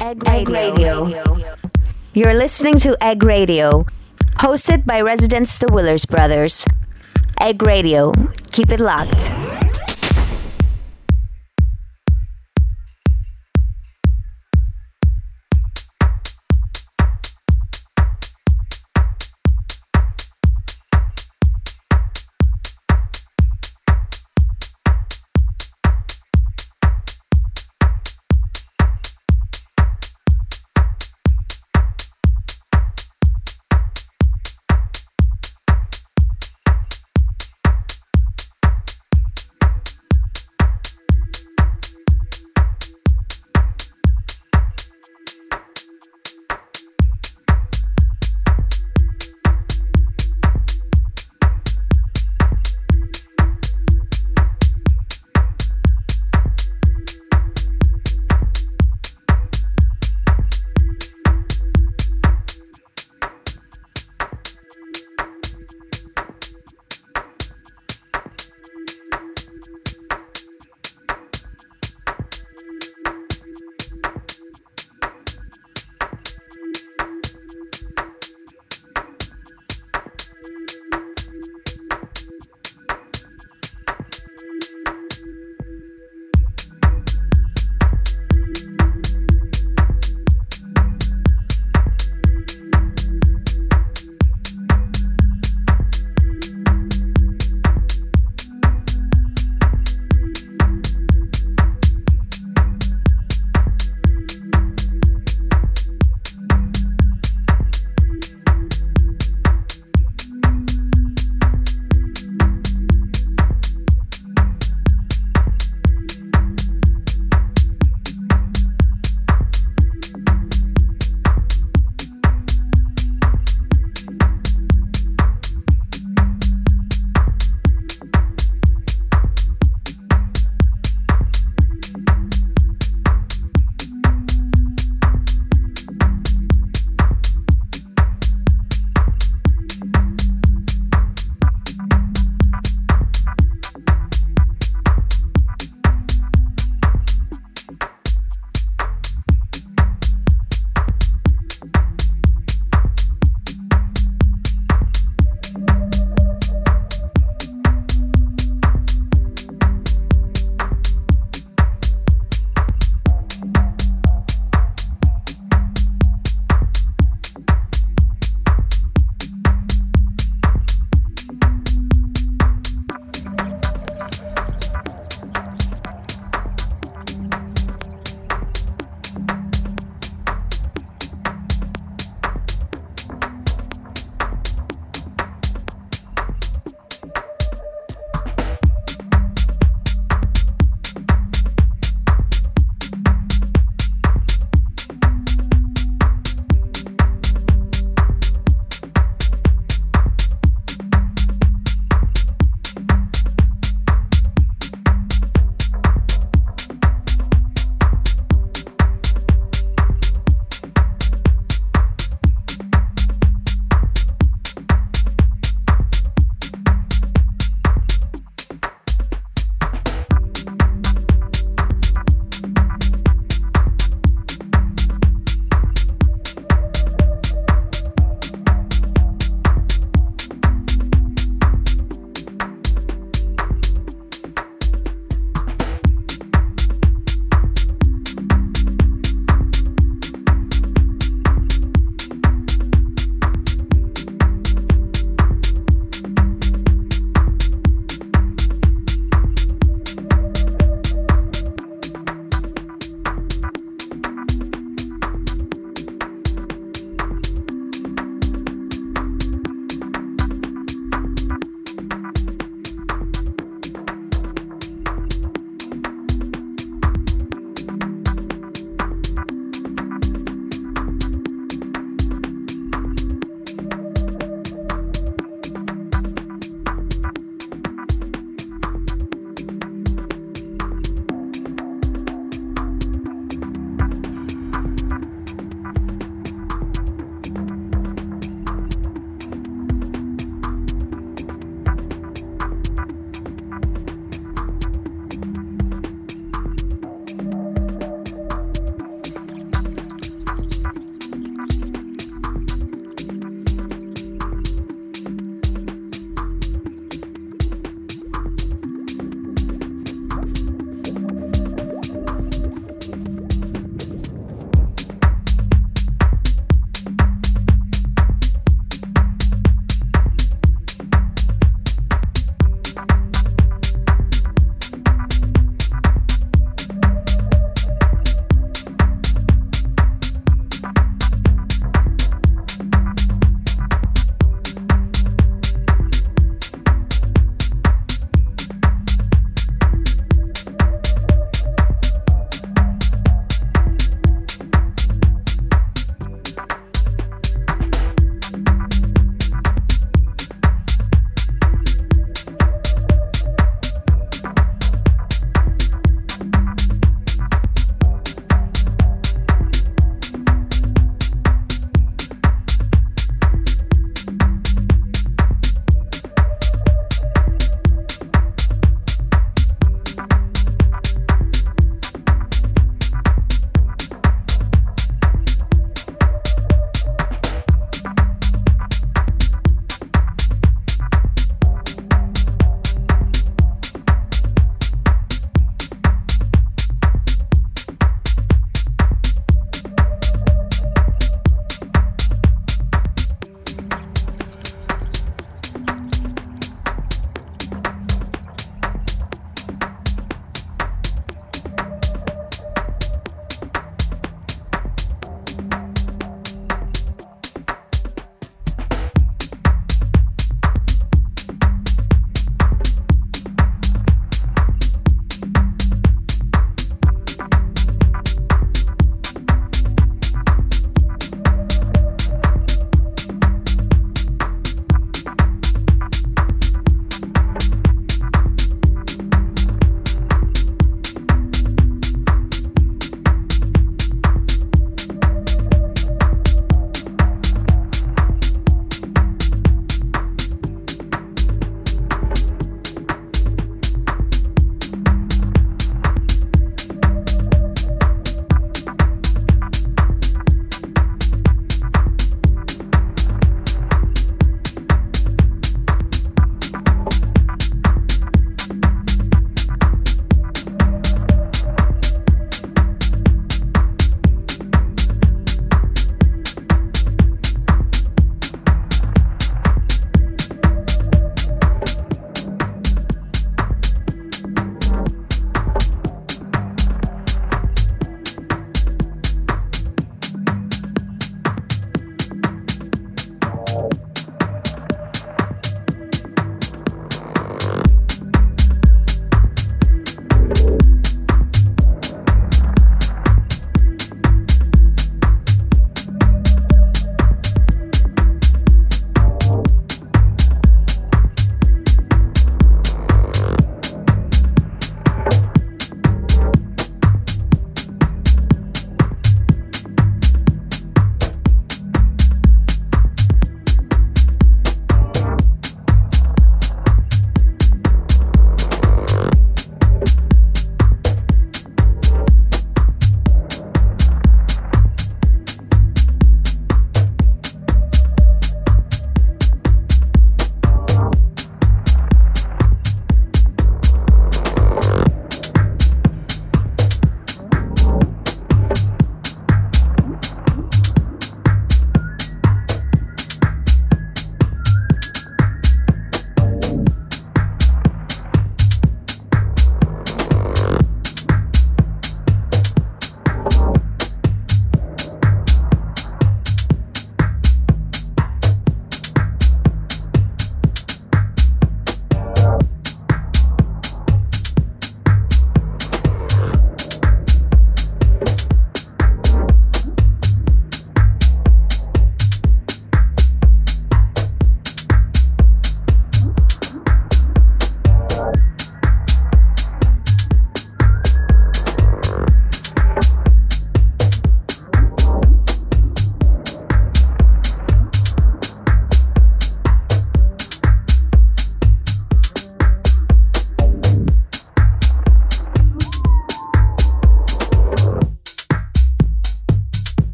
Egg Radio. You're listening to Egg Radio, hosted by residents the Willers Brothers. Egg Radio. Keep it locked.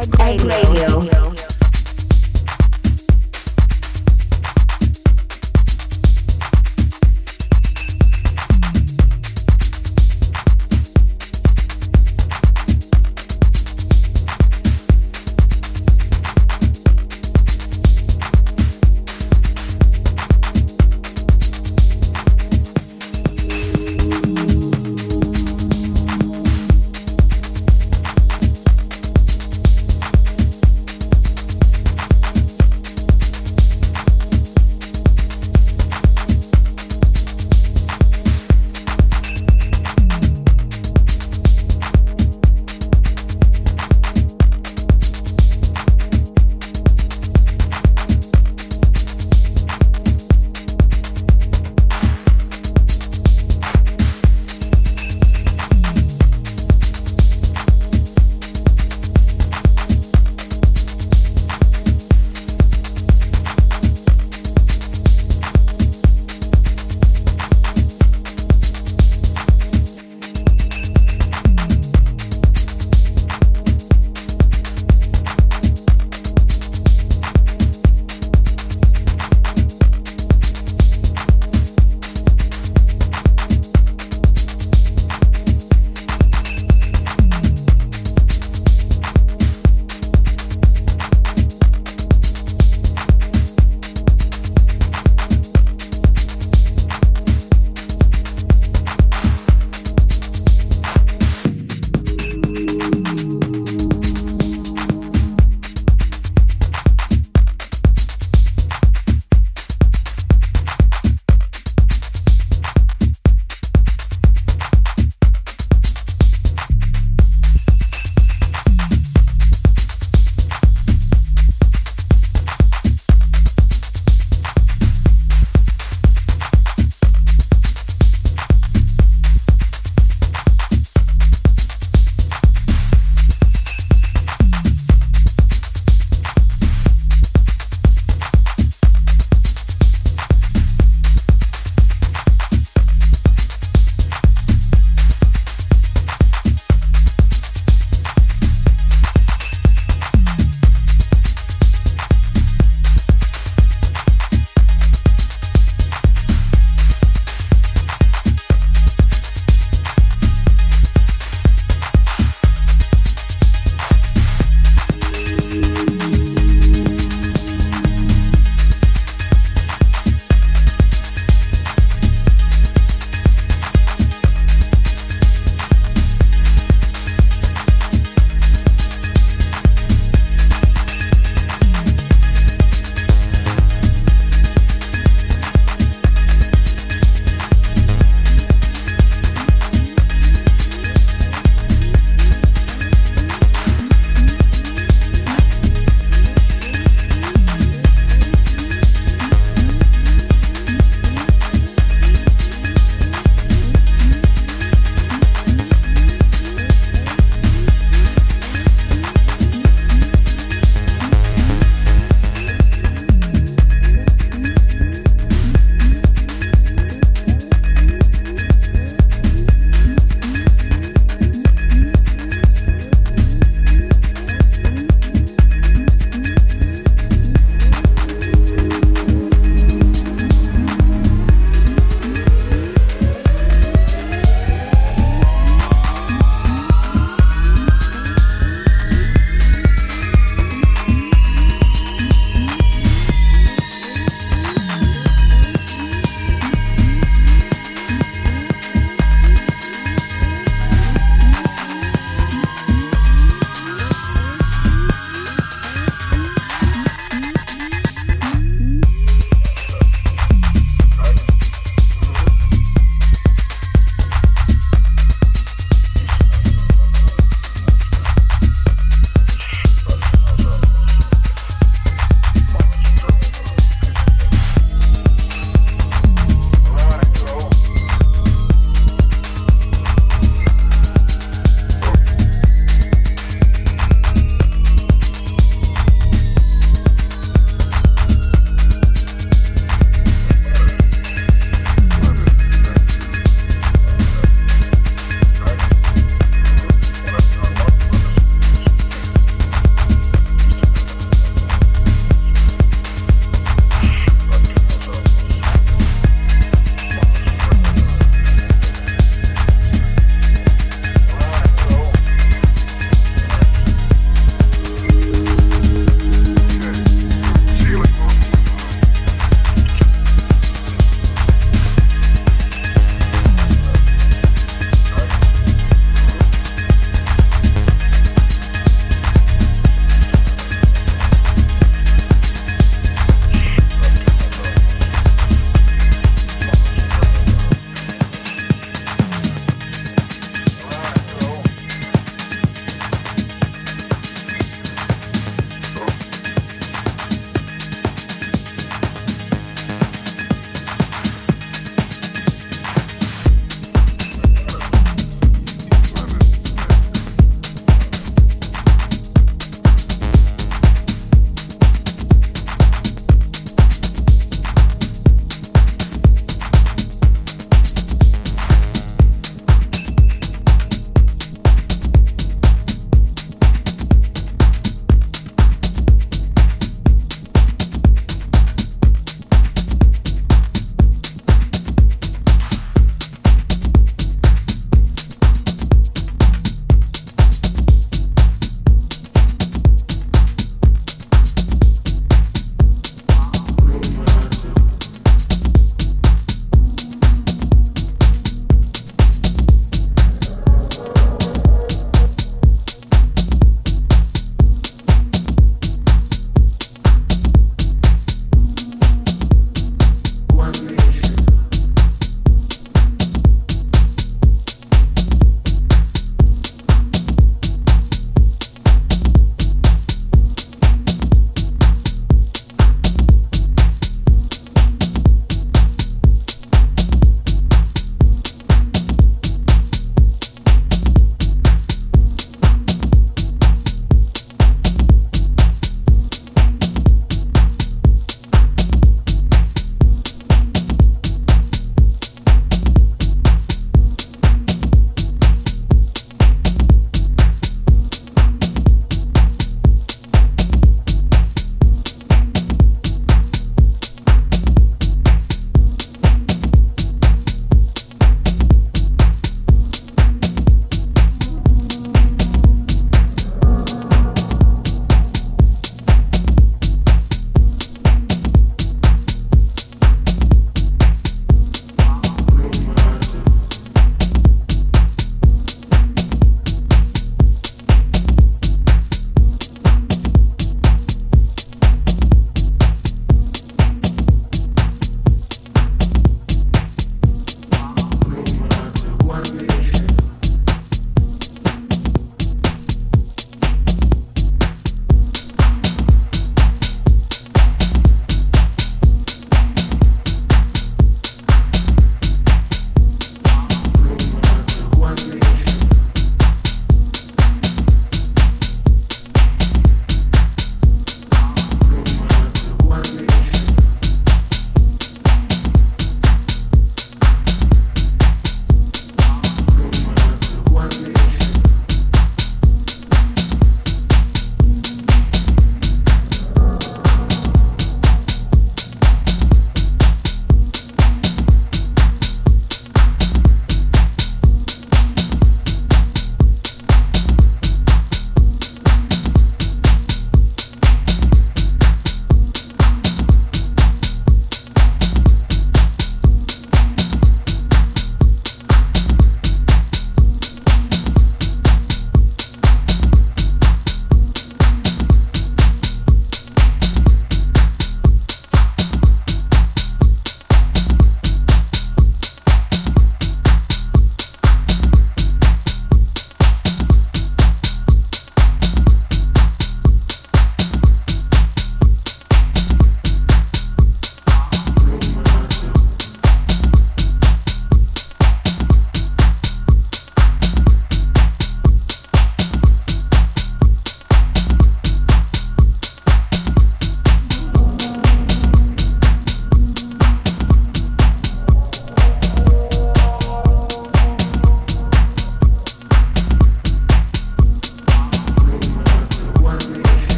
Egg Radio.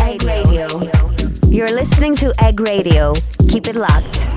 Egg Radio. You're listening to Egg Radio. Keep it locked.